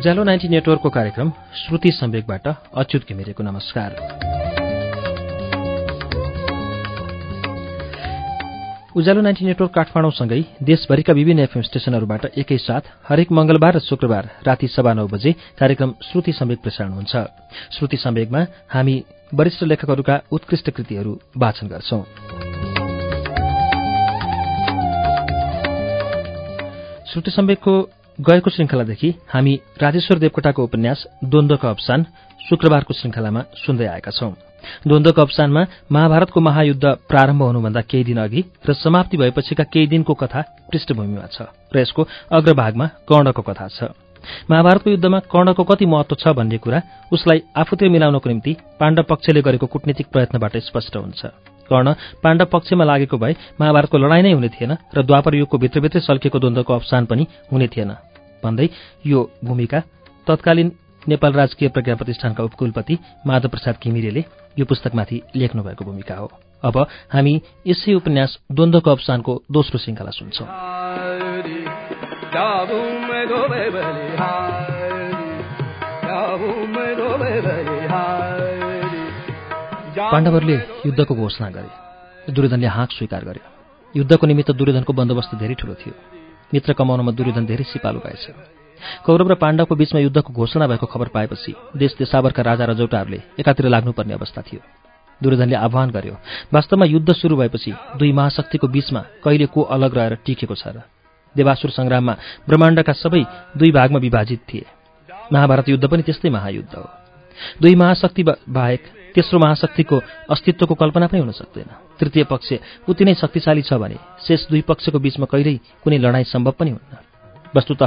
उज्यालो ninety नेटवर्कको कार्यक्रम श्रुति सम्वेकबाट अच्युत घिमिरेको नमस्कार। उज्यालो नाइन्टी नेटवर्क काठमाडौँसँगै देशभरिका विभिन्न एफएम स्टेशनहरूबाट एकैसाथ हरेक मंगलबार र शुक्रबार राति सभा नौ बजे कार्यक्रम श्रुति सम्वेक प्रसारण हुन्छ। श्रुति सम्वेकमा हामी वरिष्ठ लेखकहरूका उत्कृष्ट कृतिहरू वाचन गर्छौं। श्रुति सम्वेकको गएको श्रृङ्खलादेखि हामी राजेश्वर देवकोटाको उपन्यास द्वन्द्वको अवसान शुक्रबारको श्रृङ्खलामा सुन्दै आएका छौं। द्वन्द्वको अवसानमा महाभारतको महायुद्ध प्रारम्भ हुनुभन्दा केही दिन अघि र समाप्ति भएपछिका केही दिनको कथा पृष्ठभूमिमा छ र यसको अग्रभागमा कर्णको कथा छ। महाभारतको युद्धमा कर्णको कति महत्व छ भन्ने कुरा उसलाई आफूतिर मिलाउनको निम्ति पाण्डव पक्षले गरेको कूटनीतिक प्रयत्नबाट स्पष्ट हुन्छ। कर्ण पाण्डव पक्षमा लागेको भए महाभारतको लडाईँ नै हुने थिएन र द्वापर युगको भित्रभित्रै सल्किएको द्वन्द्वको अवसान पनि हुने थिएन। भन्दै यो भूमिका तत्कालीन नेपाल राजकीय प्रज्ञा प्रतिष्ठानका उपकुलपति माधव प्रसाद घिमिरेले यो पुस्तकमाथि लेख्नुभएको भूमिका हो। अब हामी यसै उपन्यास द्वन्द्वको अवसानको दोस्रो श्रृङ्खला सुन्छौं। पाण्डवहरूले युद्धको घोषणा गरे। दुर्योधनले हाँक स्वीकार गर्यो। युद्धको निमित्त दुर्योधनको बन्दोबस्त धेरै ठूलो थियो। मित्र कमाउनमा दुर्योधन धेरै सिपालु भएछ। कौरव र पाण्डवको बीचमा युद्धको घोषणा भएको खबर पाएपछि देश देशावरका राजा रजौटाहरूले एकातिर लाग्नुपर्ने अवस्था थियो। दुर्योधनले आह्वान गर्यो वास्तवमा युद्ध सुरु भएपछि दुई महाशक्तिको बीचमा कहिले को अलग रहेर टिकेको छ र? देवासुर सङ्ग्राममा ब्रह्माण्डका सबै दुई भागमा विभाजित थिए। महाभारत युद्ध पनि त्यस्तै महायुद्ध हो। दुई महाशक्ति बाहेक तेस्रो महाशक्तिको अस्तित्वको कल्पना पनि हुन सक्दैन। तृतीय पक्ष उति नै शक्तिशाली छ भने शेष दुई पक्षको बीचमा कहिल्यै कुनै लडाईँ सम्भव पनि हुन्न। वस्तुत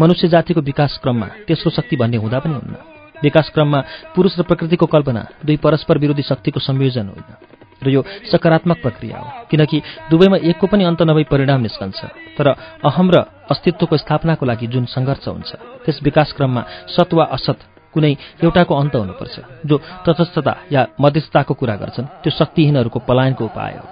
मनुष्य जातिको विकास क्रममा तेस्रो शक्ति भन्ने हुँदा पनि हुन्न। विकास क्रममा पुरुष र प्रकृतिको कल्पना दुई परस्पर विरोधी शक्तिको संयोजन होइन र यो सकारात्मक प्रक्रिया हो। किनकि दुवैमा एकको पनि अन्त नभई परिणाम निस्कन्छ। तर अहम र अस्तित्वको स्थापनाको लागि जुन सङ्घर्ष हुन्छ त्यस विकास क्रममा सत वा असत कुनै एउटाको अन्त हुनुपर्छ जो तटस्थता या मध्यस्थताको कुरा गर्छन् त्यो शक्तिहीनहरूको पलायनको उपाय हो।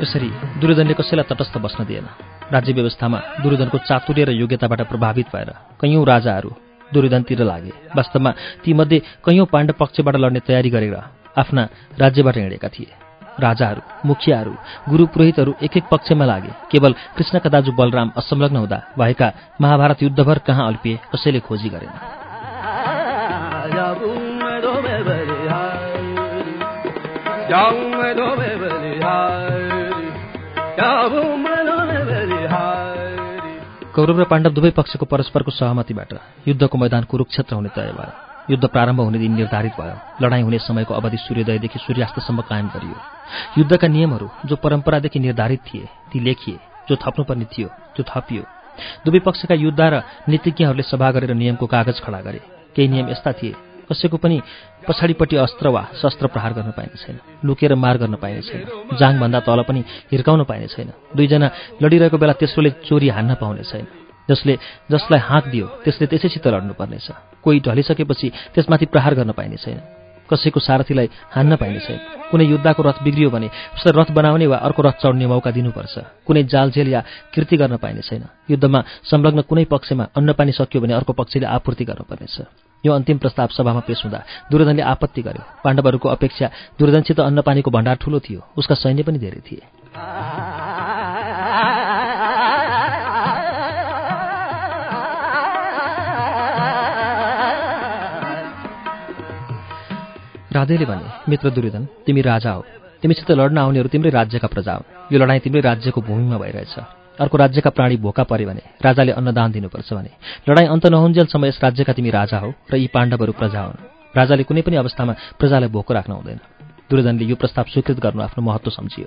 यसरी दुर्योधनले कसैलाई तटस्थ बस्न दिएन। राज्य व्यवस्थामा दुर्योधनको चातुर्य र योग्यताबाट प्रभावित भएर कैयौँ राजाहरू दुर्योधनतिर लागे। वास्तवमा तीमध्ये कैयौँ पाण्डव पक्षबाट लड्ने तयारी गरेर आफ्ना राज्यबाट हिँडेका थिए। राजाहरू मुखियाहरू गुरु पुरोहितहरू एक एक पक्षमा लागे। केवल कृष्णका दाजु बलराम असंलग्न हुँदा भएका महाभारत युद्धभर कहाँ अल्पिए कसैले खोजी गरेन। कौरव र पाण्डव दुवै पक्षको परस्परको सहमतिबाट युद्धको मैदान कुरुक्षेत्र हुने तय भयो। युद्ध प्रारम्भ हुने दिन निर्धारित भयो। लडाईँ हुने समयको अवधि सूर्योदयदेखि सूर्यास्तसम्म कायम गरियो। युद्धका नियमहरू जो परम्परादेखि निर्धारित थिए ती लेखिए जो थप्नुपर्ने थियो त्यो थपियो। दुवै पक्षका युद्ध र नीतिज्ञहरूले सभा गरेर नियमको कागज खडा गरे। केही नियम यस्ता थिए कसैको पनि पछाडिपट्टि अस्त्र वा शस्त्र प्रहार गर्न पाइने छैन। लुकेर मार गर्न पाइने छैन। जाङभन्दा तल पनि हिर्काउन पाइने छैन। दुईजना लडिरहेको बेला तेस्रोले चोरी हान्न पाउने छैन। जसले जसलाई हाँक दियो त्यसले त्यसैसित लड्नुपर्नेछ। कोही ढलिसकेपछि त्यसमाथि प्रहार गर्न पाइने छैन। कसैको सारथीलाई हान्न पाइने छैन कुनै युद्धको रथ बिग्रियो भने उसलाई रथ बनाउने वा अर्को रथ चढ्ने मौका दिनुपर्छ। कुनै जालझेल या कृति गर्न पाइने छैन युद्धमा संलग्न कुनै पक्षमा अन्नपानी सकियो भने अर्को पक्षले आपूर्ति गर्नुपर्नेछ। यो अन्तिम प्रस्ताव सभामा पेश हुँदा दुर्योधनले आपत्ति गर्यो। पाण्डवहरूको अपेक्षा दुर्योधनसित अन्नपानीको भण्डार ठूलो थियो। उसका सैन्य पनि धेरै थिए। राधेले भने मित्र दुर्योधन तिमी राजा हो। तिमीसित लड्न आउनेहरू तिम्रै राज्यका प्रजा हो। यो लडाईँ तिम्रै राज्यको भूमिमा भइरहेछ। अर्को राज्यका प्राणी भोका परे भने राजाले अन्नदान दिनुपर्छ भने लडाईँ अन्त नहुन्जेलसम्म यस राज्यका तिमी राजा हो र यी पाण्डवहरू प्रजा हुन्। राजाले कुनै पनि अवस्थामा प्रजालाई भोको राख्न हुँदैन। दुर्योधनले यो प्रस्ताव स्वीकृत गर्नु आफ्नो महत्व सम्झियो।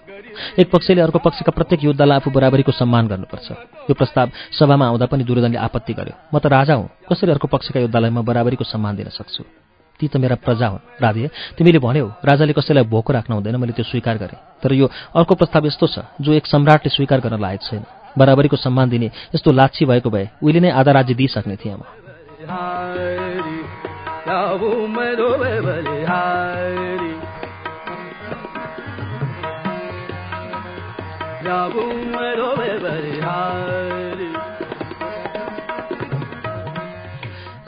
एक पक्षले अर्को पक्षका प्रत्येक युद्धलाई आफू बराबरीको सम्मान गर्नुपर्छ। यो प्रस्ताव सभामा आउँदा पनि दुर्योधनले आपत्ति गर्यो। म त राजा हुँ। कसरी अर्को पक्षका युद्धलाई म बराबरीको सम्मान दिन सक्छु? ती त मेरा प्रजा हुन्। राधे तिमीले भन्यौ राजाले कसैलाई भोको राख्न हुँदैन मैले त्यो स्वीकार गरेँ। तर यो अर्को प्रस्ताव यस्तो छ जो एक सम्राटले स्वीकार गर्न लायक छैन। बराबरीको सम्मान दिने यस्तो लाछी भएको भए उहिले नै आधा राज्य दिइसक्ने थिएँ म।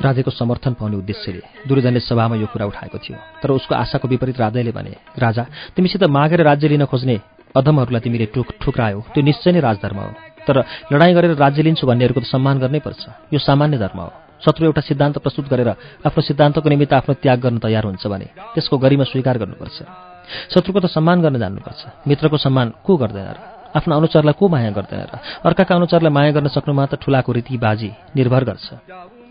राधेको समर्थन पाउने उद्देश्यले दुर्योधनले सभामा यो कुरा उठाएको थियो। तर उसको आशाको विपरीत राधेले भने राजा तिमीसित मागेर राज्य लिन खोज्ने अधमहरूलाई तिमीले टुक ठुक्रायो त्यो निश्चय नै राजधर्म हो। तर लडाईँ गरेर राज्य लिन्छु भन्नेहरूको त सम्मान गर्नै पर्छ। यो सामान्य धर्म हो। शत्रु एउटा सिद्धान्त प्रस्तुत गरेर आफ्नो सिद्धान्तको निमित्त आफ्नो त्याग गर्न तयार हुन्छ भने त्यसको गरिमा स्वीकार गर्नुपर्छ। शत्रुको त सम्मान गर्न जान्नुपर्छ। मित्रको सम्मान को गर्दैन र? आफ्नो अनुचारलाई को माया गर्दैन र? अर्काका अनुचारलाई माया गर्न सक्नुमा त ठुलाको रीतिबाजी निर्भर गर्छ।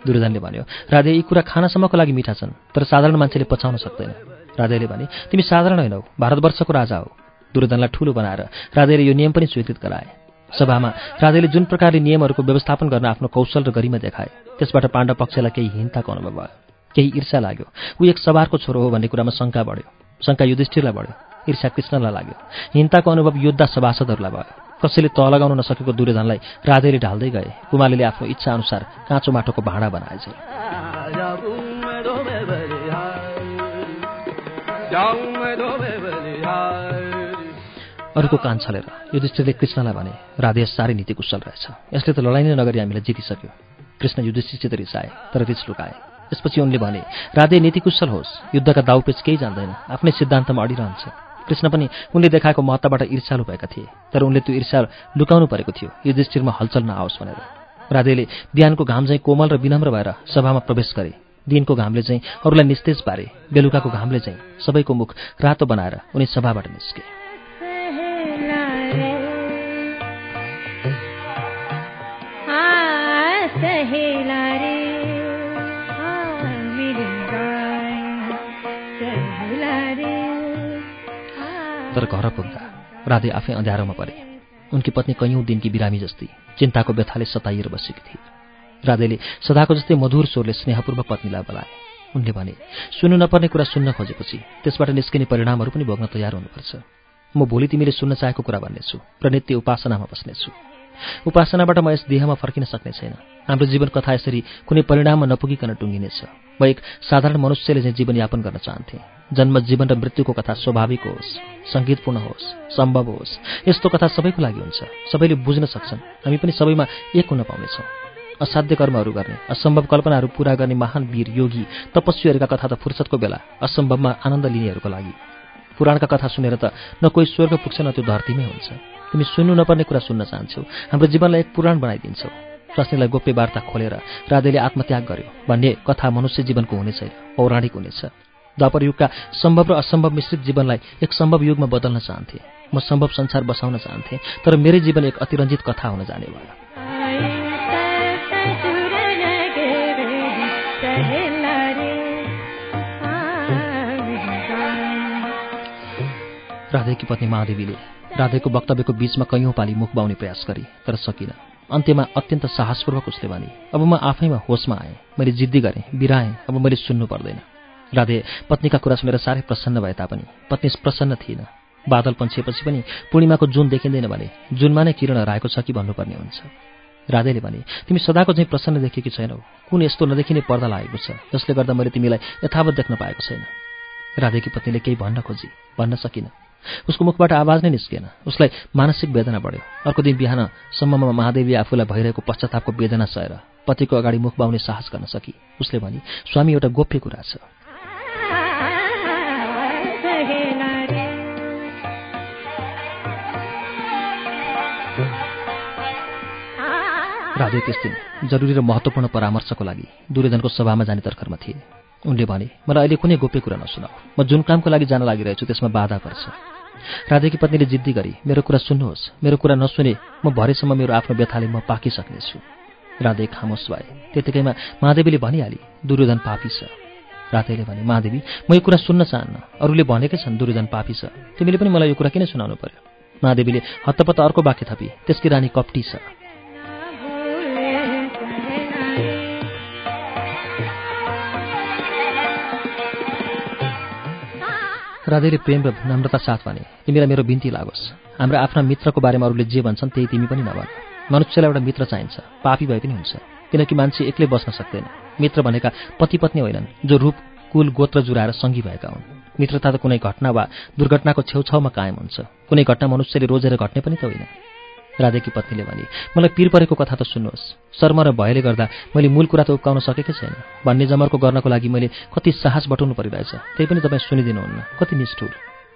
दुर्योधनले भन्यो राधे यी कुरा खानासम्मको लागि मिठा छन् तर साधारण मान्छेले पचाउन सक्दैन राधेले भने तिमी साधारण होइनौ भारतवर्षको राजा हो दुर्योधनलाई ठूलो बनाएर राधेले यो नियम पनि स्वीकृत गराए। सभामा राधेले जुन प्रकारले नियमहरूको व्यवस्थापन गर्न आफ्नो कौशल र गरिमा देखाए त्यसबाट पाण्डव पक्षलाई केही हिंताको अनुभव भयो। केही ईर्षा लाग्यो। ऊ एक सवारको छोरो हो भन्ने कुरामा शङ्का बढ्यो। शङ्का युधिष्ठिरलाई बढ्यो। ईर्षा कृष्णलाई लाग्यो। हिंताको अनुभव योद्धा सभासदहरूलाई भयो। कसैले तह लगाउन नसकेको दुर्योधनलाई राधेले ढाल्दै गए। कुमालीले आफ्नो इच्छा अनुसार काँचो माटोको भाँडा बनाएछ अरूको कान छलेर युधिष्ठिरले कृष्णलाई भने राधे साह्रै नीति कुशल रहेछ। यसले त लडाइँ नै नगरी हामीलाई जितिसक्यो। कृष्ण युधिष्ठिरसित रिसाए तर रिस लुकाए त्यसपछि उनले भने राधे नीतिकुशल होस्। युद्धका दाउपेच केही जान्दैन। आफ्नै सिद्धान्तमा अडिरहन्छ। कृष्ण पनि उनले देखाएको महत्त्वबाट ईर्षालु भएका थिए तर उनले त्यो ईर्षा लुकाउनु परेको थियो युधिष्ठिरमा हलचल नआओस् भनेर। राधेले बिहानको घाम चाहिँ कोमल र विनम्र भएर सभामा प्रवेश गरे। दिनको घामले चाहिँ अरूलाई निस्तेज पारे बेलुकाको घामले चाहिँ सबैको मुख रातो बनाएर उनी सभाबाट निस्के। तर घर पुग्दा। राधे आफै अँध्यारोमा परे। उनकी पत्नी कैयौँ दिनकी बिरामी जस्तै चिन्ताको व्यथाले सताइएर बसेकी थिए। राधेले सदाको जस्तै मधुर स्वरले स्नेहपूर्वक पत्नीलाई बोलाए। उनले भने सुन्नु नपर्ने कुरा सुन्न खोजेपछि त्यसबाट निस्किने परिणामहरू पनि भोग्न तयार हुनुपर्छ। म भोलि तिमीले सुन्न चाहेको कुरा भन्नेछु। र नित्य उपासनामा बस्नेछु। उपासनाबाट म यस देहमा फर्किन सक्ने छैन। हाम्रो जीवन कथा यसरी कुनै परिणाममा नपुगिकन टुङ्गिनेछ। म एक साधारण मनुष्यले चाहिँ जीवनयापन गर्न चाहन्थेँ। जन्म जीवन र मृत्युको कथा स्वाभाविक होस् सङ्गीतपूर्ण होस् सम्भव होस् यस्तो कथा सबैको लागि हुन्छ। सबैले बुझ्न सक्छन्। हामी पनि सबैमा एक हुन पाउनेछौँ। असाध्य कर्महरू गर्ने असम्भव कल्पनाहरू पूरा गर्ने महान वीर योगी तपस्वीहरूका कथा त फुर्सदको बेला असम्भवमा आनन्द लिनेहरूको लागि। पुराणका कथा सुनेर त न कोही स्वर्ग पुग्छ न त्यो धरतीमै हुन्छ। तिमी सुन्नु नपर्ने कुरा सुन्न चाहन्छौ। हाम्रो जीवनलाई एक पुराण बनाइदिन्छौ। स्वास्नीलाई गोप्य वार्ता खोलेर राधेले आत्मत्याग गर्यो। भन्ने कथा मनुष्य जीवनको हुने छैन पौराणिक हुनेछ। द्वापर युगका सम्भव र असम्भव मिश्रित जीवनलाई एक सम्भव युगमा बदल्न चाहन्थे। म सम्भव संसार बसाउन चाहन्थेँ तर मेरै जीवन एक अतिरञ्जित कथा हुन जाने भयो। राधेकी पत्नी महादेवीले राधेको वक्तव्यको बीचमा कैयौँ पाली मुख बाउने प्रयास गरे तर सकिन। अन्त्यमा अत्यन्त साहसपूर्वक उसले भने अब म आफैमा होसमा आएँ मैले जिद्दी गरेँ बिराएँ अब मैले सुन्नु पर्दैन राधे पत्नीका कुरा सुनेर साह्रै प्रसन्न भए तापनि पत्नी प्रसन्न थिएन। बादल पन्छिएपछि पनि पूर्णिमाको जुन देखिँदैन भने जुनमा नै किरण हराएको छ कि भन्नुपर्ने हुन्छ। राधेले भने तिमी सदाको चाहिँ प्रसन्न देखेकी छैनौ। कुन यस्तो नदेखिने पर्दा लागेको छ जसले गर्दा मैले तिमीलाई यथावत देख्न पाएको छैन राधेकी पत्नीले केही भन्न खोजी भन्न सकिन। उसको मुखबाट आवाज नै निस्किएन उसलाई मानसिक वेदना बढ्यो। अर्को दिन बिहानसम्ममा महादेवी आफूलाई भइरहेको पश्चातापको वेदना सहेर पतिको अगाडि मुख बाउने साहस गर्न सकी। उसले भने स्वामी एउटा गोप्य कुरा छ। राधे त्यस दिन जरुरी र महत्त्वपूर्ण परामर्शको लागि दुर्योधनको सभामा जाने तर्खरमा थिए। उनले भने मलाई अहिले कुनै गोप्य कुरा नसुनाऊ। म जुन कामको लागि जान लागिरहेछु त्यसमा बाधा पर्छ। राधेकी पत्नीले जिद्दी गरी मेरो कुरा सुन्नुहोस्। मेरो कुरा नसुने म भरेसम्म मेरो आफ्नो व्यथाले म पाकिसक्नेछु राधे खामोस भए। त्यतिकैमा महादेवीले भनिहाली दुर्योधन पापी छ राधेले भने महादेवी म यो कुरा सुन्न चाहन्न। अरूले भनेकै छन् दुर्योधन पापी छ। तिमीले पनि मलाई यो कुरा किन सुनाउनु पर्यो महादेवीले हत्तपत्त अर्को बाक्य थपी त्यसकी रानी कप्टी छ। राधेले प्रेम र नम्रता साथ भने तिमीलाई मेरो बिन्ती लागोस्। हाम्रा आफ्ना मित्रको बारेमा अरूले जे भन्छन् त्यही तिमी पनि नभन। मनुष्यलाई एउटा मित्र चाहिन्छ पापी भए पनि हुन्छ। किनकि मान्छे एक्लै बस्न सक्दैन। मित्र भनेका पति पत्नी होइनन् जो रूप कुल गोत्र जुराएर सङ्गी भएका हुन्। मित्रता त कुनै घटना वा दुर्घटनाको छेउछाउमा कायम हुन्छ। कुनै घटना मनुष्यले रोजेर घट्ने पनि त होइन। राधेकी पत्नीले भने मलाई पिर परेको कथा त सुन्नुहोस्। शर्म र भयले गर्दा मैले मूल कुरा त उक्काउन सकेकै छैन। भन्ने जमर्को गर्नको लागि मैले कति साहस बटाउनु परिरहेछ। त्यही पनि तपाईँ सुनिदिनुहुन्न। कति निष्ठुर।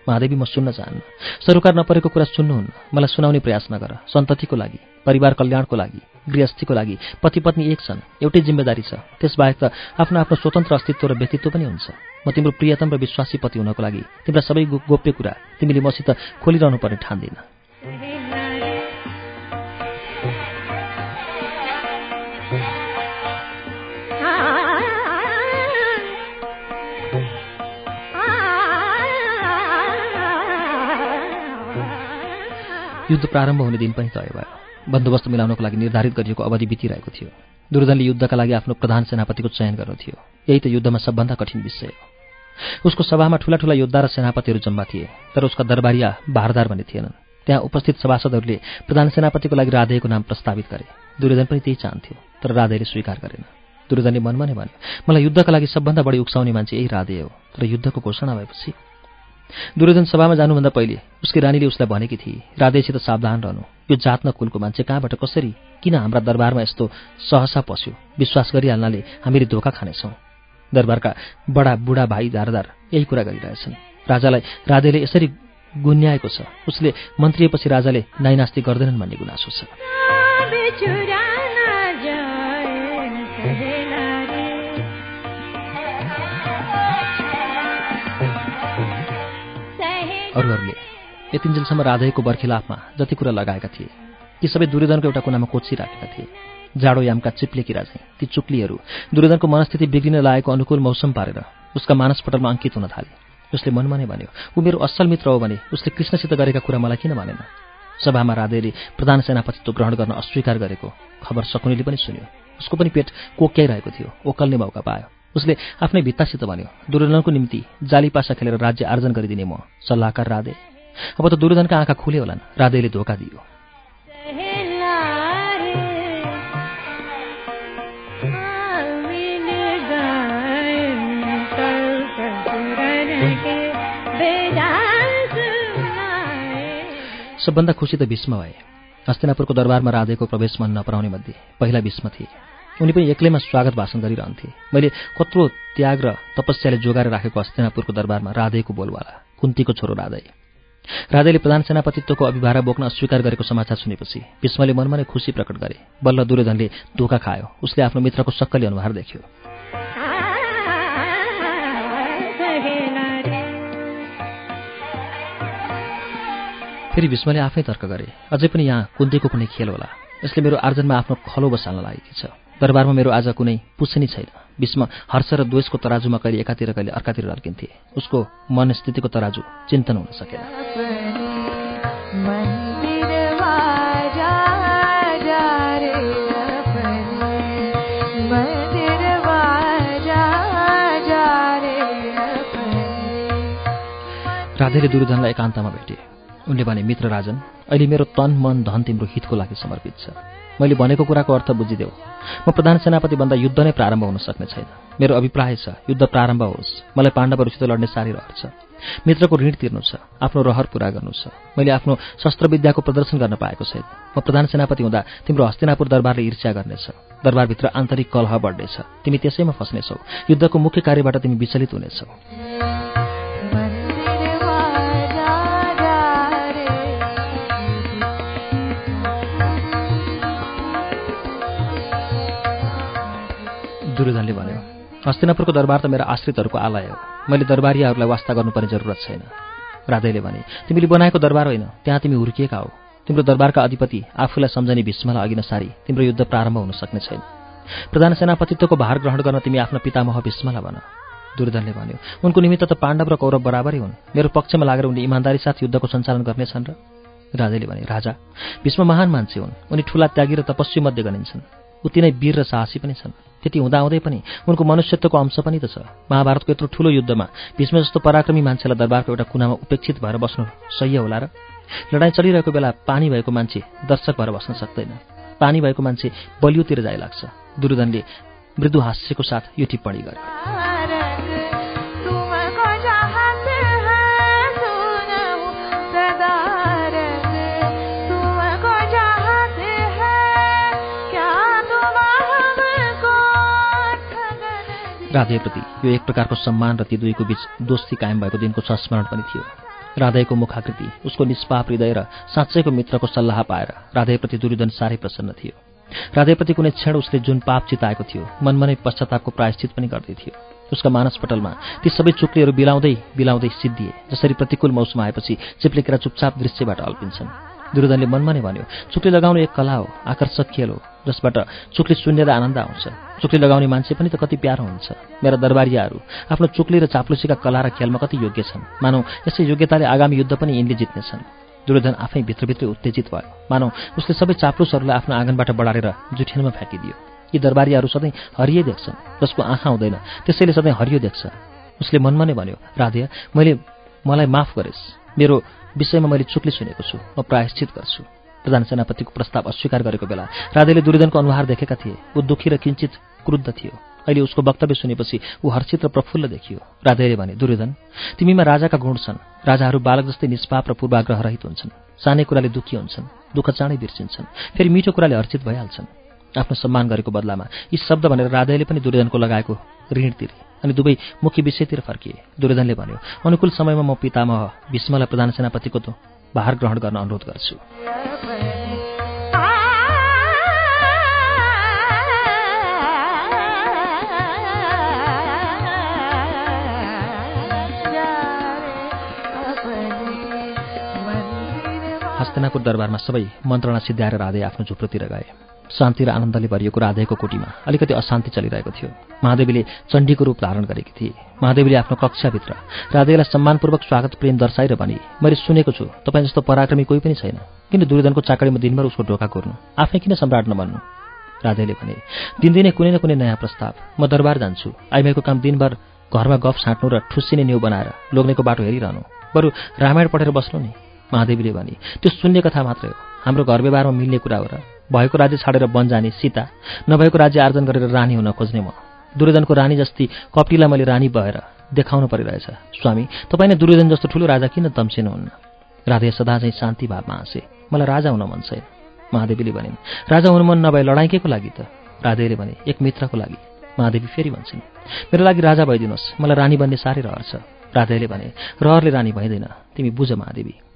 महादेवी म सुन्न चाहन्न। सरोकार नपरेको कुरा सुन्नुहुन्न। मलाई सुनाउने प्रयास नगर। सन्ततिको लागि परिवार कल्याणको लागि गृहस्थीको लागि पति पत्नी एक छन्। एउटै जिम्मेदारी छ। त्यसबाहेक त आफ्नो आफ्नो स्वतन्त्र अस्तित्व र व्यक्तित्व पनि हुन्छ। म तिम्रो प्रियतम र विश्वासी पति हुनको लागि तिम्रा सबै गोप्य कुरा तिमीले मसित खोलिरहनु पर्ने ठान्दिन। युद्ध प्रारम्भ हुने दिन पनि तय भयो। बन्दोबस्त मिलाउनको लागि निर्धारित गरिएको अवधि बितिरहेको थियो। दुर्योधनले युद्धका लागि आफ्नो प्रधान सेनापतिको चयन गर्नु थियो। यही त युद्धमा सबभन्दा कठिन विषय हो। उसको सभामा ठूला ठूला योद्धा र सेनापतिहरू जम्मा थिए तर उसका दरबारिया बारदार भने थिएनन्। त्यहाँ उपस्थित सभासदहरूले प्रधान सेनापतिको लागि राधेको नाम प्रस्तावित गरे। दुर्योधन पनि त्यही चाहन्थ्यो तर राधेले स्वीकार गरेन। दुर्योधनले मनमा नै भन्यो मलाई युद्धका लागि सबभन्दा बढी उक्साउने मान्छे यही राधे हो तर युद्धको घोषणा भएपछि दुर्योधन सभामा जानुभन्दा पहिले उसकी रानीले उसलाई भनेकी थिए राधेसित सावधान रहनु। यो जात न कुलको मान्छे कहाँबाट कसरी किन हाम्रा दरबारमा यस्तो सहसा पस्यो? विश्वास गरिहाल्नाले हामीले धोका खानेछौँ। दरबारका बडा बुढा भाइ दारदार यही कुरा गरिरहेछन्। राजालाई राधेले यसरी गुन्याएको छ। उसले मन्त्रीपछि राजाले नाइनास्ती गर्दैनन् भन्ने गुनासो छ। अरूहरूले यतिन्जेलसम्म राधेको बर्खिलाफमा जति कुरा लगाएका थिए ती सबै दुर्योधनको एउटा कुनामा कोचिराखेका थिए। जाडो यामका चिप्ले किरा चाहिँ ती चुक्लीहरू दुर्योधनको मनस्थिति बिग्रिन लागेको अनुकूल मौसम पारेर उसका मानसपटलमा अङ्कित हुन थाले। उसले मनमा नै भन्यो ऊ मेरो असल मित्र हो भने उसले कृष्णसित गरेका कुरा मलाई किन मानेन? सभामा राधेले प्रधान सेनापतित्व ग्रहण गर्न अस्वीकार गरेको खबर सकुनीले पनि सुन्यो। उसको पनि पेट कोक्याइरहेको थियो ओकल्ने मौका पायो। उसले आफ्नै भित्तासित भन्यो दुर्योधनको निम्ति जाली पासा खेलेर राज्य आर्जन गरिदिने म सल्लाहकार राधे। अब त दुर्योधनका आँखा खुले होलान् राधेले धोका दियो। सबभन्दा खुसी त भीष्म भए। हस्तिनापुरको दरबारमा राधेको प्रवेश मन नपराउने मध्ये पहिला भीष्म थिए। उनी पनि एक्लैमा स्वागत भाषण गरिरहन्थे। मैले कत्रो त्याग र तपस्याले जोगाएर राखेको हस्तिनापुरको दरबारमा राधेको बोलवाला कुन्तीको छोरो राधे। राधेले प्रधान सेनापतित्वको अभिभारा बोक्न अस्वीकार गरेको समाचार सुनेपछि भीष्मले मनमा नै खुसी प्रकट गरे। बल्ल दुर्योधनले धोका खायो। उसले आफ्नो मित्रको सक्कली अनुहार देख्यो। फेरि भीष्मले आफै तर्क गरे। अझै पनि यहाँ कुन्तीको कुनै खेल होला। यसले मेरो आर्जनमा आफ्नो खलो बसाल्न लागेकी छ। दरबारमा मेरो आज कुनै पुछनी छैन। भीष्म हर्ष र द्वेषको तराजुमा कहिले एकातिर कहिले अर्कातिर अर्किन्थे उसको मनस्थितिको तराजु चिन्तन हुन सकेन। राधेले दुर्योधनलाई एकान्तमा भेटे। उनले भने मित्र राजन अहिले मेरो तन मन धन तिम्रो हितको लागि समर्पित छ। मैले भनेको कुराको अर्थ बुझिदेऊ। म प्रधान सेनापति भन्दा युद्ध नै प्रारम्भ हुन सक्ने छैन। मेरो अभिप्राय छ युद्ध प्रारम्भ होस्। मलाई पाण्डवहरूसित लड्ने साह्रै रहर छ। मित्रको ऋण तिर्नु छ आफ्नो रहर पुरा गर्नु छ। मैले आफ्नो शस्त्रविद्याको प्रदर्शन गर्न पाएको छैन। म प्रधान सेनापति हुँदा तिम्रो हस्तिनापुर दरबारले ईर्ष्या गर्नेछ। दरबारभित्र आन्तरिक कलह बढ्नेछ। तिमी त्यसैमा फस्नेछौ। युद्धको मुख्य कार्यबाट तिमी विचलित हुनेछौ। दुर्योधनले भन्यो हस्तिनापुरको दरबार त मेरा आश्रितहरूको आलय हो। मैले दरबारियाहरूलाई वास्ता गर्नुपर्ने जरुरत छैन। राधेले भने तिमीले बनाएको दरबार होइन त्यहाँ तिमी हुर्किएका हो। तिम्रो दरबारका अधिपति आफूलाई सम्झने भीष्मलाई अघि नसारी तिम्रो युद्ध प्रारम्भ हुन सक्ने छैन। प्रधान सेनापतित्वको भार ग्रहण गर्न तिमी आफ्नो पितामह भीष्मलाई भन। दुर्योधनले भन्यो उनको निमित्त त पाण्डव र कौरव बराबरै हुन्। मेरो पक्षमा लागेर उनले इमान्दारी साथ युद्धको सञ्चालन गर्नेछन् र राजेले भने राजा भीष्म महान मान्छे हुन्। उनी ठुला त्यागी र तपस्वी मध्ये गनिन्छन्। उति नै वीर र साहसी पनि छन्। त्यति हुँदाहुँदै पनि उनको मनुष्यत्वको अंश पनि त छ। महाभारतको यत्रो ठुलो युद्धमा भीष्म जस्तो पराक्रमी मान्छेलाई दरबारको एउटा कुनामा उपेक्षित भएर बस्नु सही होला र? लडाइँ चलिरहेको बेला पानी भएको मान्छे दर्शक भएर बस्न सक्दैन। पानी भएको मान्छे बलियोतिर जाइ लाग्छ दुर्योधनले मृदु हास्यको साथ यो टिप्पणी गर्यो। राधेप्रति यो एक प्रकारको सम्मान र ती दुईको बीच दोस्ती कायम भएको दिनको संस्मरण पनि थियो। राधेको मुखाकृति उसको निष्पाप हृदय र साँच्चैको मित्रको सल्लाह पाएर राधेप्रति दुर्योधन साह्रै प्रसन्न थियो। राधेप्रति कुनै क्षण उसले जुन पाप चिताएको थियो मनमा नै पश्चातापको प्रायश्चित पनि गर्दै थियो। उसका मानसपटलमा ती सबै चुक्लीहरू बिलाउँदै बिलाउँदै सिद्धिए जसरी प्रतिकूल मौसम आएपछि चिप्लेकेर चुपचाप दृश्यबाट अल्पिन्छन्। दुर्योधनले मनमा नै भन्यो चुक्ली लगाउनु एक कला हो आकर्षक खेल हो जसबाट चुक्ली सुन्नेर आनन्द आउँछ। चुक्ली लगाउने मान्छे पनि त कति प्यारो हुन्छ। मेरा दरबारियाहरू आफ्नो चुक्ली र चाप्लुसीका कला र खेलमा कति योग्य छन्। मानौ यसै योग्यताले आगामी युद्ध पनि यिनले जित्नेछन्। दुर्योधन आफै भित्रभित्रै उत्तेजित भयो। मानौ उसले सबै चाप्लुसहरूलाई आफ्नो आँगनबाट बढारेर जुठेनमा फ्याँकिदियो। यी दरबारीहरू सधैँ हरियै देख्छन् जसको आँखा हुँदैन। त्यसैले सधैँ हरियो देख्छ। उसले मनमा नै भन्यो राधे मैले मलाई माफ गरेस्। मेरो विषयमा मैले चुक्ली सुनेको छु म प्रायश्चित गर्छु। प्रधान सेनापतिको प्रस्ताव अस्वीकार गरेको बेला राधेले दुर्योधनको अनुहार देखेका थिए। ऊ दुःखी र किञ्चित क्रुद्ध थियो। अहिले उसको वक्तव्य सुनेपछि ऊ हर्षित र प्रफुल्ल देखियो। राधेले भने दुर्योधन तिमीमा राजाका गुण छन्। राजाहरू बालक जस्तै निष्पाप र पूर्वाग्रह रहित हुन्छन्। सानै कुराले दुःखी हुन्छन् दुःख चाँडै बिर्सिन्छन् फेरि मिठो कुराले हर्षित भइहाल्छन्। आफ्नो सम्मान गरेको बदलामा यी शब्द भनेर राधेले पनि दुर्योधनको लगाएको ऋण तिरे अनि दुवै मुख्य विषयतिर फर्किए। दुर्योधनले भन्यो अनुकूल समयमा म पितामह भीष्मलाई प्रधान सेनापतिको भार ग्रहण गर्न अनुरोध गर्छु। हस्तिनापुर दरबारमा सबै मन्त्रणा सिद्ध्याएर राधे आफ्नो झुप्रोतिर गए। शान्ति र आनन्दले भरिएको राधेको कोटीमा अलिकति अशान्ति चलिरहेको थियो। महादेवीले चण्डीको रूप धारण गरेकी थिए। महादेवीले आफ्नो कक्षाभित्र राधेलाई सम्मानपूर्वक स्वागत प्रेम दर्शाएर भने मैले सुनेको छु तपाईँ जस्तो पराक्रमी कोही पनि छैन। किन दुर्योधनको चाकडीमा दिनभर उसको ढोका कोर्नु? आफै किन सम्राट नबन्नु? राधेले भने दिनदिनै कुनै न कुनै नयाँ प्रस्ताव। म दरबार जान्छु। आइमाईको काम दिनभर घरमा गफ छाँट्नु र ठुस्सिने न्यु बनाएर लोग्नेको बाटो हेरिरहनु। बरु रामायण पढेर बस्नु नि? महादेवीले भने त्यो सुन्ने कथा मात्रै हो। हाम्रो घर व्यवहारमा मिल्ने कुरा हो र भएको राज्य छाडेर वन जाने सीता नभएको राज्य आर्जन गरेर रानी हुन खोज्ने म। दुर्योधनको रानी जस्ती कप्टीलाई मैले रानी भएर देखाउनु परिरहेछ। स्वामी तपाईँ नै दुर्योधन जस्तो ठुलो राजा किन तम्सिनुहुन्न? राधे सदा चाहिँ शान्ति भावमा हाँसे मलाई राजा हुन मन छैन। महादेवीले भनिन् राजा हुनु मन नभए लडाइँ के को लागि त? राधेले भने एक मित्रको लागि। महादेवी फेरि भन्छन् मेरो लागि राजा भइदिनुहोस् मलाई रानी बन्ने साह्रै रहर छ। राधेले भने रहरले रानी भइँदैन तिमी बुझ महादेवी।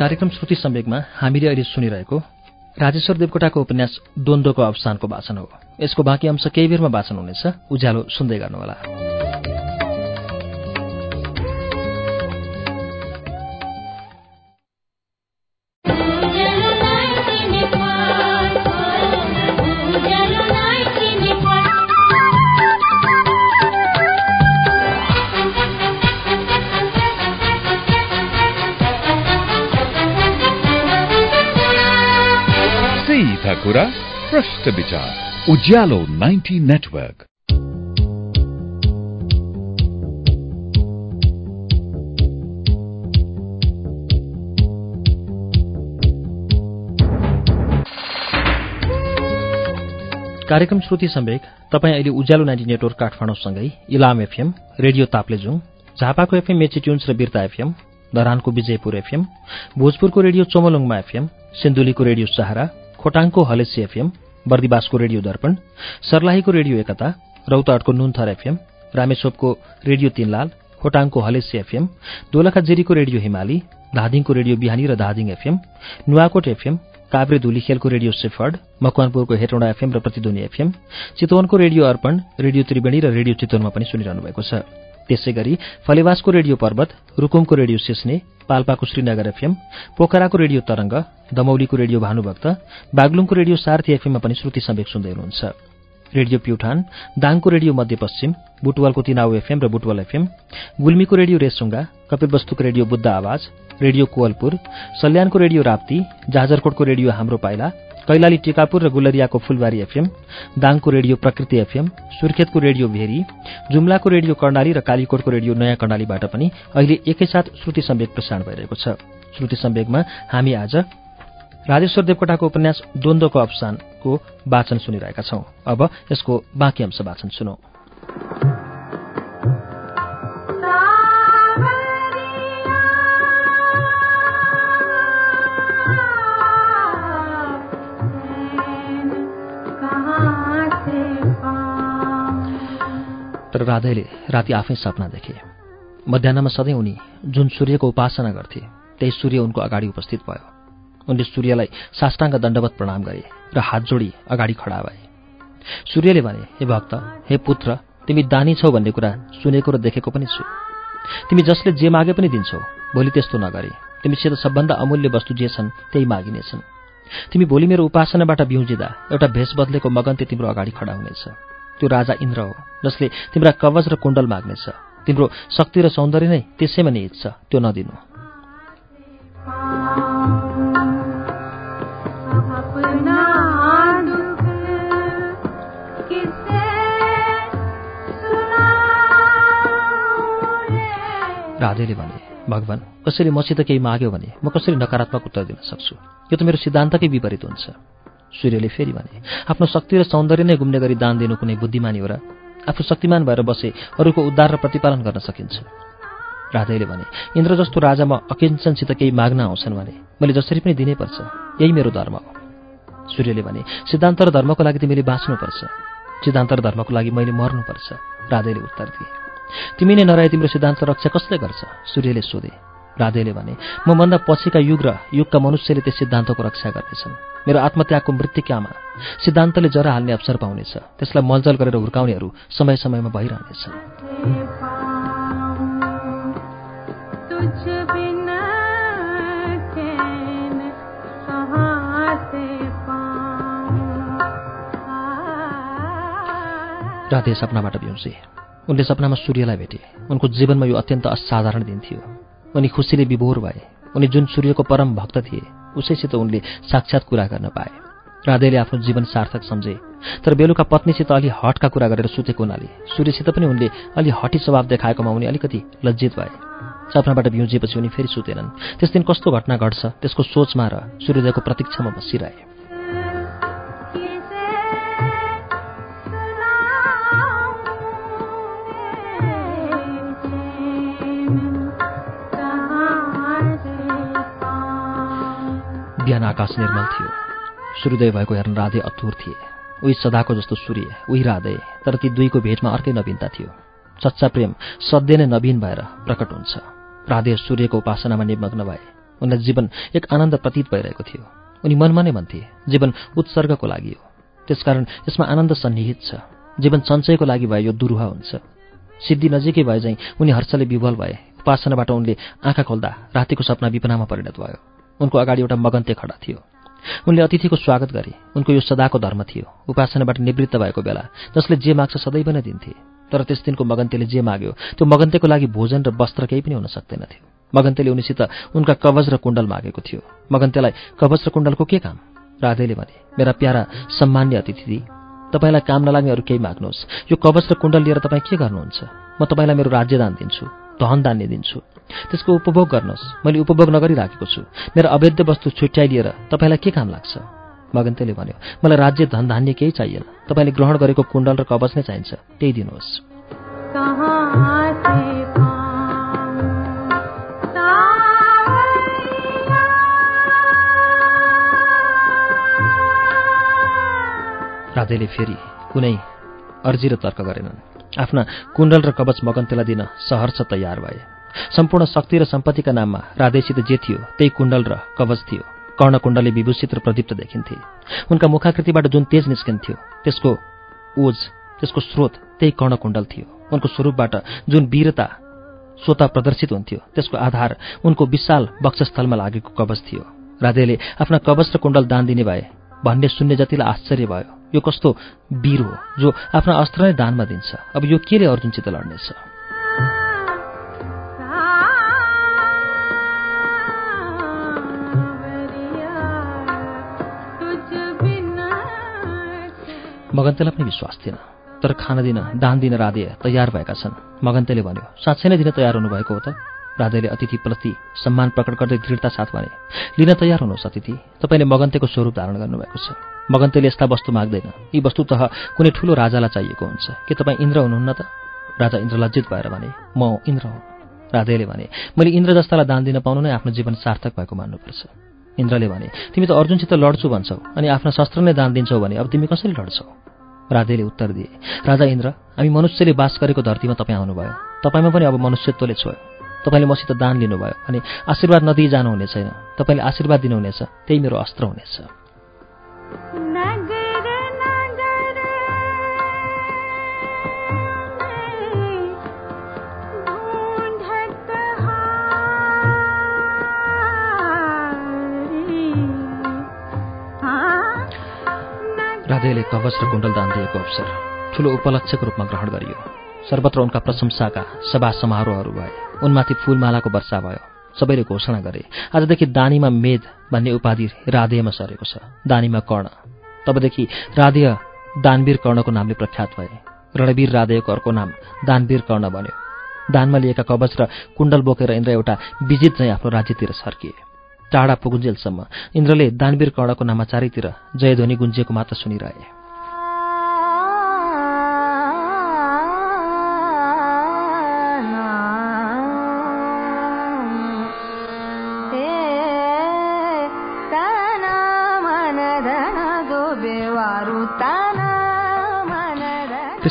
कार्यक्रम श्रुति सम्वेकमा हामीले अहिले सुनिरहेको राजेश्वर देवकोटाको उपन्यास द्वन्द्वको अवसानको वाचन हो। यसको बाँकी अंश केही बेरमा वाचन हुनेछ। उज्यालो सुन्दै गर्नुहोला। कुरा प्रश्न विचार उज्यालो नाइन्टी नेटवर्क कार्यक्रम श्रुति सम्वेक। तपाईँ अहिले उज्यालो नाइन्टी नेटवर्क काठमाडौँसँगै इलाम एफएम रेडियो ताप्लेजुङ झापाको एफएम मेची ट्युन्स र बिर्ता एफएम धरानको विजयपुर एफएम भोजपुरको रेडियो चोमलुङमा एफएम सिन्धुलीको रेडियो सहारा खोटाङको हलेसी एफएम बर्दिवासको रेडियो दर्पण सर्लाहीको रेडियो एकता रौतहटको नुनथर एफएम रामेछोपको रेडियो तीनलाल खोटाङको हलेसी एफएम दोलखा जिरीको रेडियो हिमाली धादिङको रेडियो बिहानी र धादिङ एफएम नुवाकोट एफएम काभ्रे धुलीखेलको रेडियो सेफर्ड मकवानपुरको हेटौँडा एफएम र प्रतिध्वनि एफएम चितवनको रेडियो अर्पण रेडियो त्रिवेणी र रेडियो चितवनमा पनि सुनिरहनु भएको छ। त्यसै गरी फलेवासको रेडियो पर्वत रुकुमको रेडियो सिस्ने पाल्पाको श्रीनगर एफएम पोखराको रेडियो तरंग दमौलीको रेडियो भानुभक्त बागलुङको रेडियो सार्थी एफएममा पनि श्रुति समेक सुन्दै हुनुहुन्छ। रेडियो प्युठान दाङको रेडियो मध्यपश्चिम बुटवलको तिनाउ एफएम र बुटवल एफएम गुल्मीको रेडियो रेसुङ्गा कपिलवस्तुको रेडियो बुद्ध आवाज रेडियो कोवलपुर सल्यानको रेडियो राप्ती जाजरकोटको रेडियो हाम्रो पाइला कैलाली टिकापुर र गुलरियाको फुलबारी एफएम दाङको रेडियो प्रकृति एफएम सुर्खेतको रेडियो भेरी जुम्लाको रेडियो कर्णाली र कालीकोटको रेडियो नयाँ कर्णालीबाट पनि अहिले एकैसाथ श्रुति सम्वेक प्रसारण भइरहेको छ। श्रुति सम्वेकमा हामी आज राजेश्वर देवकोटाको उपन्यास द्वन्द्वको अवसानको वाचन सुनिरहेका छौं। अब यसको बाँकी अंश वाचन सुनौ। तर राधेले राति आफै सपना देखे। मध्याहमा सधैँ उनी जुन सूर्यको उपासना गर्थे त्यही सूर्य उनको अगाडि उपस्थित भयो। उनले सूर्यलाई साष्टाङ्ग दण्डवत प्रणाम गरे र हात जोडी अगाडि खडा भए। सूर्यले भने हे भक्त हे पुत्र तिमी दानी छौ भन्ने कुरा सुनेको र देखेको पनि छु। तिमी जसले जे मागे पनि दिन्छौ भोलि त्यस्तो नगरे। तिमीसित सबभन्दा अमूल्य वस्तु जे छन् त्यही मागिनेछन्। तिमी भोलि मेरो उपासनाबाट बिउजिँदा एउटा भेष बदलेको मगन्ते तिम्रो अगाडि खडा हुनेछ। त्यो राजा इन्द्र हो जसले तिम्रा कवच र कुण्डल माग्नेछ। तिम्रो शक्ति र सौन्दर्य नै त्यसैमा निहित छ त्यो नदिनु। राधेले भने भगवान् कसैले मसित केही माग्यो भने म कसरी नकारात्मक उत्तर दिन सक्छु? यो त मेरो सिद्धान्तकै विपरीत हुन्छ। सूर्यले फेरि भने आफ्नो शक्ति र सौन्दर्य नै गुम्ने गरी दान दिनु कुनै बुद्धिमानी हो र आफू शक्तिमान भएर बसे अरूको उद्धार र प्रतिपालन गर्न सकिन्छ। राधेले भने इन्द्र जस्तो राजा म केही माग्न आउँछन् भने मैले जसरी पनि दिनै पर्छ यही मेरो धर्म हो। सूर्यले भने सिद्धान्त र धर्मको लागि तिमीले बाँच्नुपर्छ सिद्धान्त र धर्मको लागि मैले मर्नुपर्छ। राधेले उत्तर दिए तिमी नै नरहे तिम्रो सिद्धान्त रक्षा कसले गर्छ? सूर्यले सोधे राधेले भने म भन्दा पछिका युग र युगका मनुष्यले त्यस सिद्धान्तको रक्षा गर्नेछन्। मेरो आत्मत्यागको मृत्युकामा सिद्धान्तले जरा हाल्ने अवसर पाउनेछ। त्यसलाई मलजल गरेर हुर्काउनेहरू समय समयमा भइरहनेछन्। राधे सपनाबाट बिउसे उनले सपनामा सूर्यलाई भेटे। उनको जीवनमा यो अत्यन्त असाधारण दिन थियो। उनी खुसीले विभोर भए। उनी जुन सूर्यको परम भक्त थिए उसैसित उनले साक्षात् कुरा गर्न पाए। राधेले आफ्नो जीवन सार्थक सम्झे तर बेलुका पत्नीसित अलि हटका कुरा गरेर सुतेको हुनाले सूर्यसित पनि उनले अलि हटी स्वभाव देखाएकोमा उनी अलिकति लज्जित भए। सपनाबाट बिउजिएपछि उनी फेरि सुतेनन्। त्यस दिन कस्तो घटना घट्छ त्यसको सोचमा र सूर्योदयको प्रतीक्षामा बसिरहे। बिहान आकाश निर्मल थियो। सूर्योदय भएको हेर्न राधे अतुर थिए। उही सदाको जस्तो सूर्य उही राधे तर ती दुईको भेटमा अर्कै नवीनता थियो। सच्चा प्रेम सध्य नै नवीन भएर प्रकट हुन्छ। राधे सूर्यको उपासनामा निमग्न भए। उनलाई जीवन एक आनन्द प्रतीत भइरहेको थियो। उनी मनमा नै भन्थे जीवन उत्सर्गको लागि हो। त्यसकारण यसमा आनन्द सन्निहित छ। जीवन सञ्चयको लागि भए यो दुरुहा हुन्छ। सिद्धि नजिकै भए चाहिँ उनी हर्षले विवल भए। उपासनाबाट उनले आँखा खोल्दा रातिको सपना विपनामा परिणत भयो। उनको अगाडि एउटा मगन्ते खडा थियो। उनले अतिथिको स्वागत गरे। उनको यो सदाको धर्म थियो। उपासनाबाट निवृत्त भएको बेला जसले जे माग्छ सदैव नै दिन्थे। तर त्यस दिनको मगन्तेले जे माग्यो त्यो मगन्तेको लागि भोजन र वस्त्र केही पनि हुन सक्दैनथ्यो। मगन्तेले उनीसित उनका कवच र कुण्डल मागेको थियो। मगन्तेलाई कवच र कुण्डलको के काम? राधेले भने मेरा प्यारा सम्मान्य अतिथि तपाईँलाई काम नलाग्ने अरू केही माग्नुहोस्। यो कवच र कुण्डल लिएर तपाईँ के गर्नुहुन्छ? म तपाईँलाई मेरो राज्यदान दिन्छु। धन दान्य दिन्छु। त्यसको उपभोग गर्नुहोस्। मैले उपभोग नगरिराखेको छु। मेरो अवैध वस्तु छुट्याइलिएर तपाईँलाई के काम लाग्छ? मगन्तेले भन्यो मलाई राज्य धन धान्य केही चाहिएन। तपाईँले ग्रहण गरेको कुण्डल र कवच नै चाहिन्छ। त्यही दिनुहोस्। राधेले फेरि कुनै अर्जी र तर्क गरेनन्। आफ्ना कुण्डल र कवच मगन्तेलाई दिन सहर्ष तयार भए। सम्पूर्ण शक्ति र सम्पत्तिका नाममा राधेसित जे थियो त्यही कुण्डल र कवच थियो। कर्णकुण्डले विभूषित र प्रदीप्त देखिन्थे। उनका मुखाकृतिबाट जुन तेज निस्किन्थ्यो त्यसको ओज त्यसको स्रोत त्यही कर्णकुण्डल थियो। उनको स्वरूपबाट जुन वीरता स्वत प्रदर्शित हुन्थ्यो त्यसको आधार उनको विशाल वक्षस्थलमा लागेको कवच थियो। राधेले आफ्ना कवच र कुण्डल दान दिने भए भन्ने सुन्ने जतिलाई आश्चर्य भयो। यो कस्तो वीर हो जो आफ्ना अस्त्र नै दानमा दिन्छ। अब यो केले अर्जुनसित लड्नेछ? मगन्तेलाई पनि विश्वास थिएन तर खान दिन दान दिन राधे तयार भएका छन्। मगन्तेले भन्यो साँच्चै नै दिन तयार हुनुभएको हो त? राधेले अतिथिप्रति सम्मान प्रकट गर्दै दृढता साथ भने लिन तयार हुनुहोस् अतिथि। तपाईँले मगन्तेको स्वरूप धारण गर्नुभएको छ। मगन्तेले यस्ता वस्तु माग्दैन। यी वस्तु त कुनै ठुलो राजालाई चाहिएको हुन्छ। के तपाईँ इन्द्र हुनुहुन्न त? राजा इन्द्र लज्जित भएर भने म इन्द्र हुँ। राधेले भने मैले इन्द्र जस्तालाई दान दिन पाउनु नै आफ्नो जीवन सार्थक भएको मान्नुपर्छ। इन्द्रले भने तिमी त अर्जुनसित लड्छु भन्छौ अनि आफ्ना शस्त्र नै दान दिन्छौ भने अब तिमी कसरी लड्छौ? राधेले उत्तर दिए राजा इन्द्र हामी मनुष्यले बास गरेको धरतीमा तपाईँ आउनुभयो। तपाईँमा पनि अब मनुष्यत्वले छोयो। तपाईँले मसित दान लिनुभयो अनि आशीर्वाद नदिई जानुहुने छैन तपाईँले आशीर्वाद दिनुहुनेछ। त्यही मेरो अस्त्र हुनेछ। राधेले कवच र कुण्डल दान दिएको अवसर ठूलो उपलक्ष्यको रूपमा ग्रहण गरियो। सर्वत्र उनका प्रशंसाका सभा समारोहहरू भए। उनमाथि फूलमालाको वर्षा भयो। सबैले घोषणा गरे आजदेखि दानीमा मेद भन्ने उपाधि राधेयमा सरेको छ। दानीमा कर्ण। तबदेखि राधेय दानवीर कर्णको नामले प्रख्यात भए। रणवीर राधेयको अर्को नाम दानवीर कर्ण बन्यो। दानमा लिएका कवच र कुण्डल बोकेर इन्द्र एउटा विजित चाहिँ आफ्नो राज्यतिर सर्किए टाढा पुगुन्जेलसम्म इन्द्रले दानवीर कर्णको नाममा चारैतिर जयध्वनि गुन्जिएको मात्र सुनिरहे।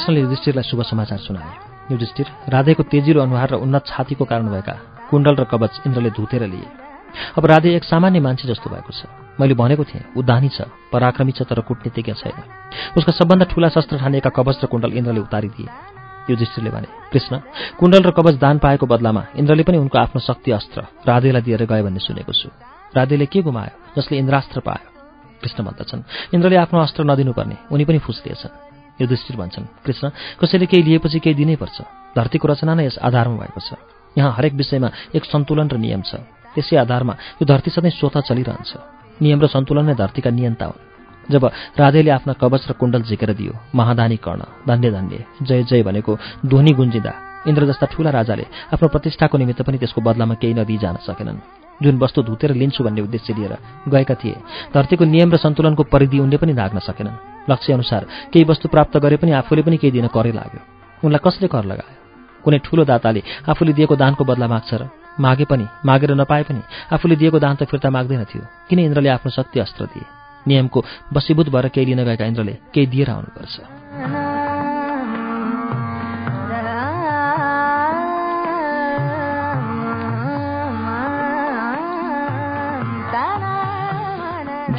कृष्णले युधिष्ठिरलाई शुभ समाचार सुनाए। युधिष्ठिर राधेको तेजिलो अनुहार र उन्नत छातीको कारण भएका कुण्डल र कवच इन्द्रले धुतेर लिए। अब राधे एक सामान्य मान्छे जस्तो भएको छ। मैले भनेको थिएँ ऊ दानी छ पराक्रमी छ तर कुटनीतिज्ञ छैन। उसका सबभन्दा ठूला शस्त्र ठानेका कवच र कुण्डल इन्द्रले उतारिदिए। युधिष्ठिरले भने कृष्ण कुण्डल र कवच दान पाएको बदलामा इन्द्रले पनि उनको आफ्नो शक्ति अस्त्र राधेलाई दिएर गए भन्ने सुनेको छु। राधेले के गुमायो जसले इन्द्रास्त्र पायो? कृष्ण भन्दछन् इन्द्रले आफ्नो अस्त्र नदिनुपर्ने उनी पनि फुस्लिएछन् युधिष्ठिर भन्छन्। कृष्ण कसैले केही लिएपछि केही दिनैपर्छ धरतीको रचना नै यस आधारमा भएको छ। यहाँ हरेक विषयमा एक सन्तुलन र नियम छ। त्यसै आधारमा यो धरती सधैँ स्वतः चलिरहन्छ। नियम र सन्तुलन नै धरतीका नियन्ता हुन्। जब राधेले आफ्ना कवच र कुण्डल झिकेर दियो महादानी कर्ण धन्य धन्य जय जय भनेको ध्वनि गुन्जिँदा इन्द्र जस्ता ठूला राजाले आफ्नो प्रतिष्ठाको निमित्त पनि त्यसको बदलामा केही नदिई जान सकेनन्। जुन वस्तु धुतेर लिन्छु भन्ने उद्देश्य लिएर गएका थिए धरतीको नियम र सन्तुलनको परिधि उनले पनि नाग्न सकेनन्। लक्ष्य अनुसार केही वस्तु प्राप्त गरे पनि आफूले पनि केही दिन करै लाग्यो। उनलाई कसले कर लगायो? कुनै ठूलो दाताले आफूले दिएको दानको बदला माग्छ र मागे पनि मागेर नपाए पनि आफूले दिएको दान त फिर्ता माग्दैन थियो। किन इन्द्रले आफ्नो शक्ति अस्त्र दिए? नियमको वशीभूत भएर केही लिन गएका इन्द्रले केही दिएर आउनुपर्छ।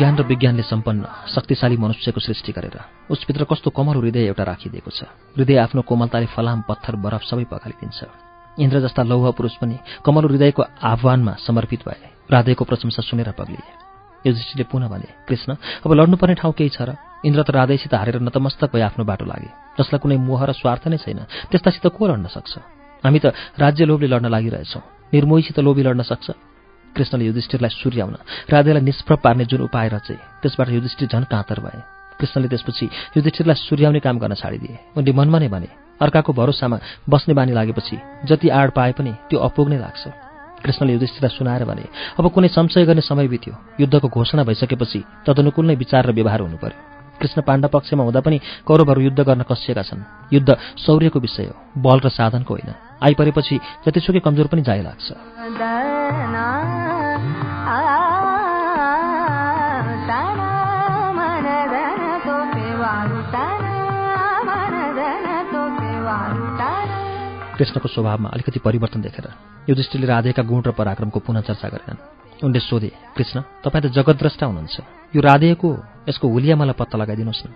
ज्ञान र विज्ञानले सम्पन्न शक्तिशाली मनुष्यको सृष्टि गरेर उसभित्र कस्तो कमल हृदय एउटा राखिदिएको छ। हृदय आफ्नो कोमलताले फलाम पत्थर बरफ सबै पखालिदिन्छ। इन्द्र जस्ता लौह पुरुष पनि कमल हृदयको आह्वानमा समर्पित भए राधेको प्रशंसा सुनेर पग्लिए। युधिष्ठिरले पुनः भने कृष्ण अब लड्नुपर्ने ठाउँ केही छ र? इन्द्र त राधेसित हारेर नतमस्तक भए आफ्नो बाटो लागे। जसलाई कुनै मोह र स्वार्थ नै छैन त्यस्तासित को लड्न सक्छ? हामी त राज्य लोभले लड्न लागिरहेछौँ। निर्मोहीसित लोभी लड्न सक्छ? कृष्णले युधिष्ठिरलाई सूर्याउन राधेलाई निष्प्रभ पार्ने जुन उपाय रचे त्यसबाट युधिष्ठिर झन् काँतर भए। कृष्णले त्यसपछि युधिष्ठिरलाई सूर्याउने काम गर्न छाडिदिए। उनले मनमा नै भने अर्काको भरोसामा बस्ने बानी लागेपछि जति आड पाए पनि त्यो अपुग नै लाग्छ। कृष्णले युधिष्ठिरलाई सुनाएर भने अब कुनै संशय गर्ने समय बित्यो। युद्धको घोषणा भइसकेपछि तदनुकूल नै विचार र व्यवहार हुनु पर्यो। कृष्ण पाण्ड पक्षमा हुँदा पनि कौरवहरू युद्ध गर्न कसिएका छन्। युद्ध शौर्यको विषय हो बल र साधनको होइन। आइपरेपछि जतिसुकै कमजोर पनि जाइ लाग्छ। कृष्णको स्वभावमा अलिकति परिवर्तन देखेर युधिष्ठिरले राधेका गुण र पराक्रमको पुनः चर्चा गरेनन्। उनले सोधे कृष्ण तपाईँ त जगतद्रष्टा हुनुहुन्छ। यो राधेको यसको हुलिया मलाई पत्ता लगाइदिनुहोस् न।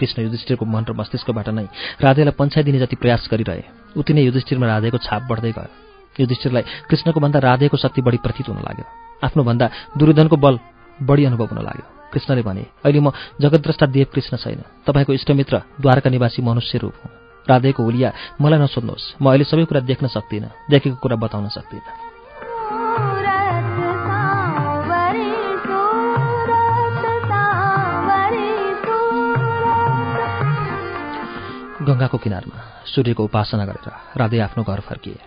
कृष्ण युधिष्ठिरको मन र मस्तिष्कबाट नै राधेलाई पन्छाइदिने जति प्रयास गरिरहे उति नै युधिष्ठिरमा राधेको छाप बढ्दै गयो। युधिष्ठिरलाई कृष्णको भन्दा राधेको शक्ति बढी प्रतीत हुन लाग्यो। आफ्नोभन्दा दुर्योधनको बल बढी अनुभव हुन लाग्यो। कृष्णले भने अहिले म जगतद्रष्टा देव कृष्ण छैन। तपाईँको इष्टमित्र द्वारका निवासी मनुष्य रूप हुँ। राधेको हुलिया मलाई नसोध्नुहोस्। म अहिले सबै कुरा देख्न सक्दिनँ। देखेको कुरा बताउन सक्दिनँ। गङ्गाको किनारमा सूर्यको उपासना गरेर राधे आफ्नो घर फर्किए।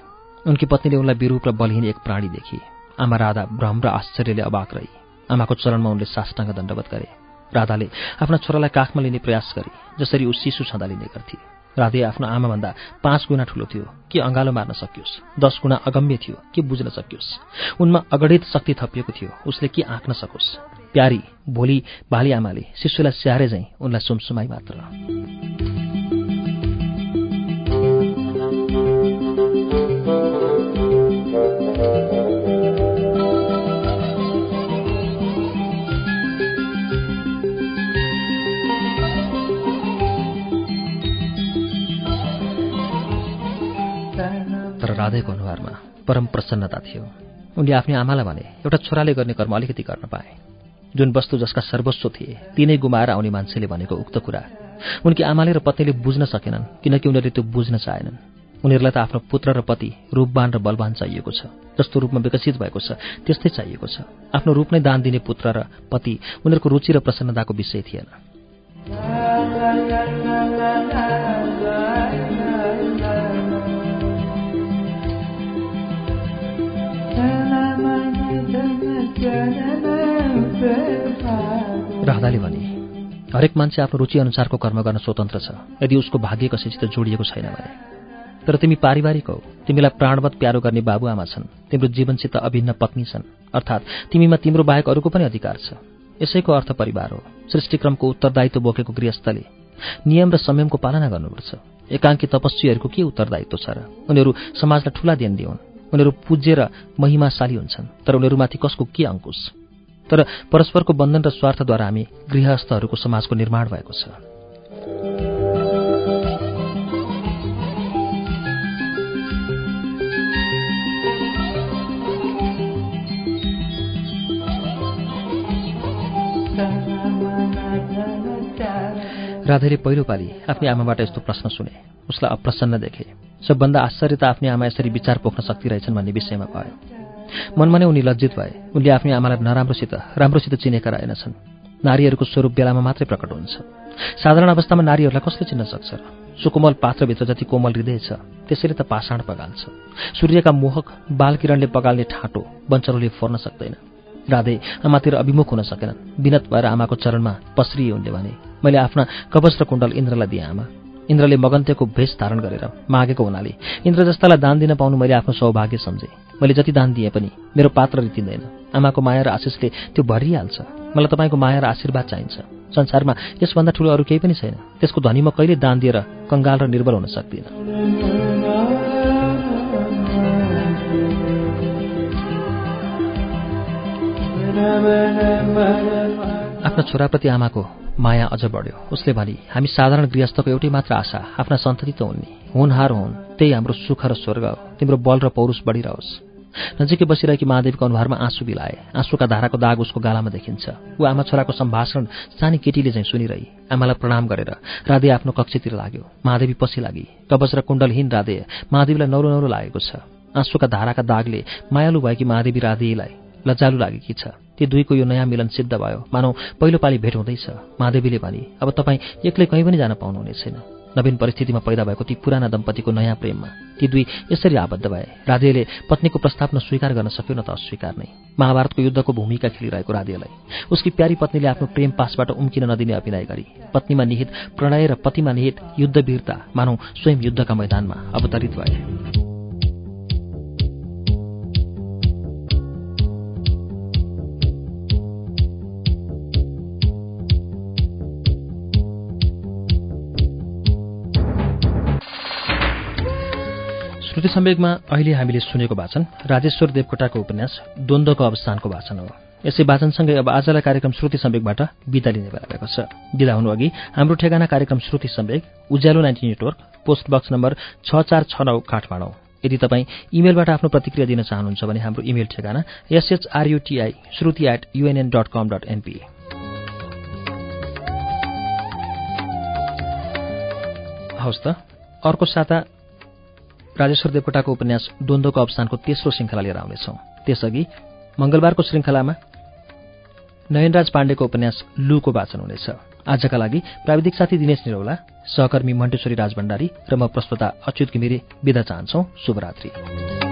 उनकी पत्नीले उनलाई विरूप र बलहीन एक प्राणी देखी। आमा राधा भ्रम र आश्चर्यले अबाक रही। आमाको चरणमा उनले साष्टाङ्ग दण्डवत गरे। राधाले आफ्ना छोरालाई काखमा लिने प्रयास गरे जसरी ऊ शिशु छँदा लिने गर्थे। राधे आफ्नो आमाभन्दा पाँच गुणा ठुलो थियो। के अँगालो मार्न सकियोस्? दस गुणा अगम्य थियो। के बुझ्न सकियोस्? उनमा अगणित शक्ति थपिएको थियो। उसले के आँक्न सकोस्? प्यारी भोलि भाली आमाले शिशुलाई स्याहारे झैँ उनलाई सुमसुमाई मात्र। राधेको अनुहारमा परम प्रसन्नता थियो। उनले आफ्नो आमालाई भने एउटा छोराले गर्ने कर्म अलिकति गर्न पाए। जुन वस्तु जसका सर्वस्व थिए तिनै गुमाएर आउने मान्छेले भनेको उक्त कुरा उनकी आमाले र पत्नीले बुझ्न सकेनन् किनकि उनीहरूले त्यो बुझ्न चाहेनन्। उनीहरूलाई त आफ्नो पुत्र र पति रूपवान र बलवान चाहिएको छ जस्तो रूपमा विकसित भएको छ त्यस्तै चाहिएको छ। आफ्नो रूप नै दान दिने पुत्र र पति उनीहरूको रुचि र प्रसन्नताको विषय थिएन। राधाले भने हरेक मान्छे आफ्नो रुचि अनुसारको कर्म गर्न स्वतन्त्र छ। यदि उसको भाग्य कसैसित जोडिएको छैन भने तर तिमी पारिवारिक हौ तिमीलाई प्राणवत प्यारो गर्ने बाबुआमा छन् तिम्रो जीवनसित अभिन्न पत्नी छन् अर्थात् तिमीमा तिम्रो बाहेक अरूको पनि अधिकार छ। यसैको अर्थ परिवार हो। सृष्टिक्रमको उत्तरदायित्व बोकेको गृहस्थले नियम र संयमको पालना गर्नुपर्छ। एकाङ्की तपस्वीहरूको के उत्तरदायित्व छ र? उनीहरू समाजलाई ठूला देन दिउन्। उनीहरू र महिमाशाली हुन्छन्। तर उनीहरूमाथि कसको के अङ्कुश? तर परस्परको बन्धन र स्वार्थद्वारा हामी गृहस्थहरूको समाजको निर्माण भएको छ। राधेले पहिलोपालि आफ्नी आमाबाट यस्तो प्रश्न सुने। उसलाई अप्रसन्न देखे। सबभन्दा आश्चर्य त आफ्नी आमा यसरी विचार पोख्न सक्ति रहेछन् भन्ने विषयमा भयो। मनमा नै उनी लज्जित भए। उनले आफ्नी आमालाई नराम्रोसित राम्रोसित चिनेका रहेनछन्। नारीहरूको स्वरूप बेलामा मात्रै प्रकट हुन्छ। साधारण अवस्थामा नारीहरूलाई कसले चिन्न सक्छ र? सुकोमल पात्रभित्र जति कोमल हृदय छ त्यसैले त पाषाण पगाल्छ सूर्यका मोहक बालकिरणले पगाल्ने ठाँटो बन्चरोले फोर्न सक्दैन। राधे आमातिर अभिमुख हुन सकेनन्। विनत भएर आमाको चरणमा पस्रिए उनले भने मैले आफ्ना कवच र कुण्डल इन्द्रलाई दिएँ आमा। इन्द्रले मगन्त्यको भेष धारण गरेर मागेको हुनाले इन्द्र जस्तालाई दान दिन पाउनु मैले आफ्नो सौभाग्य सम्झेँ। मैले जति दान दिएँ पनि मेरो पात्र रितिँदैन। आमाको माया र आशिषले त्यो भरिहाल्छ। मलाई तपाईँको माया र आशीर्वाद चाहिन्छ। संसारमा यसभन्दा ठुलो अरू केही पनि छैन। त्यसको धनी म कहिले दान दिएर कङ्गाल र निर्बल हुन सक्दिनँ। आफ्ना छोराप्रति आमाको माया अझ बढ्यो। उसले भने हामी साधारण गृहस्थको एउटै मात्र आशा आफ्ना सन्तति त हुन् हुनहार हुन् त्यही हाम्रो सुख र स्वर्ग हो। तिम्रो बल र पौरुष बढिरहोस्। नजिकै बसिरहेकी महादेवको अनुहारमा आँसु बिलाए। आँसुका धाराको दाग उसको गालामा देखिन्छ। ऊ आमा छोराको सम्भाषण सानी केटीले चाहिँ सुनिरही। आमालाई प्रणाम गरेर राधे आफ्नो कक्षतिर लाग्यो। महादेवी पछि लागि। कवच र कुण्डलहीन राधे महादेवीलाई नौरो नौरो लागेको छ। आँसुका धाराका दागले मायालु भएकी महादेवी राधेलाई लज्जालु लागेकी छ। ती दुईको यो नयाँ मिलन सिद्ध भयो। मानौ पहिलोपालि भेट हुँदैछ। महादेवीले भने अब तपाईँ एक्लै कहीँ पनि जान पाउनुहुने छैन। नवीन परिस्थितिमा पैदा भएको ती पुराना दम्पतिको नयाँ प्रेममा ती दुई यसरी आबद्ध भए। राधेले पत्नीको प्रस्ताव न स्वीकार गर्न सक्यो न त अस्वीकार नै। महाभारतको युद्धको भूमिका खेलिरहेको राधेलाई उसकी प्यारी पत्नीले आफ्नो प्रेम पासबाट उम्किन नदिने अभिनय गरी पत्नीमा निहित प्रणय र पतिमा निहित युद्धवीरता मानौ स्वयं युद्धका मैदानमा अवतरित भए। श्रुति सम्वेकमा अहिले हामीले सुनेको वाचन राजेश्वर देवकोटाको उपन्यास द्वन्द्वको अवस्थानको वाचन हो। यसै वाचनसँगै अब आजलाई कार्यक्रम श्रुति सम्वेकबाट विदा लिने बेला भएको छ। हुनु अघि हाम्रो ठेगाना कार्यक्रम Shruti Sambek Ujyaalo ninety network post box number छ चार छ नौ काठमाडौँ। यदि तपाईँ इमेलबाट आफ्नो प्रतिक्रिया दिन चाहनुहुन्छ भने हाम्रो इमेल ठेगाना S H R U T I Shruti at UNN dot com dot NP हवस् त अर्को साता राजेश्वर देवकोटाको उपन्यास द्वन्द्वको अवसानको तेस्रो श्रृङ्खला लिएर आउनेछौँ। त्यसअघि मङ्गलबारको श्रृङ्खलामा नयनराज पाण्डेको उपन्यास लुको वाचन हुनेछ। आजका लागि प्राविधिक साथी दिनेश निरौला सहकर्मी मण्टेश्वरी राजभण्डारी र म प्रस्तोता अच्युत घिमिरे विदा चाहन्छौ। शुभरात्री।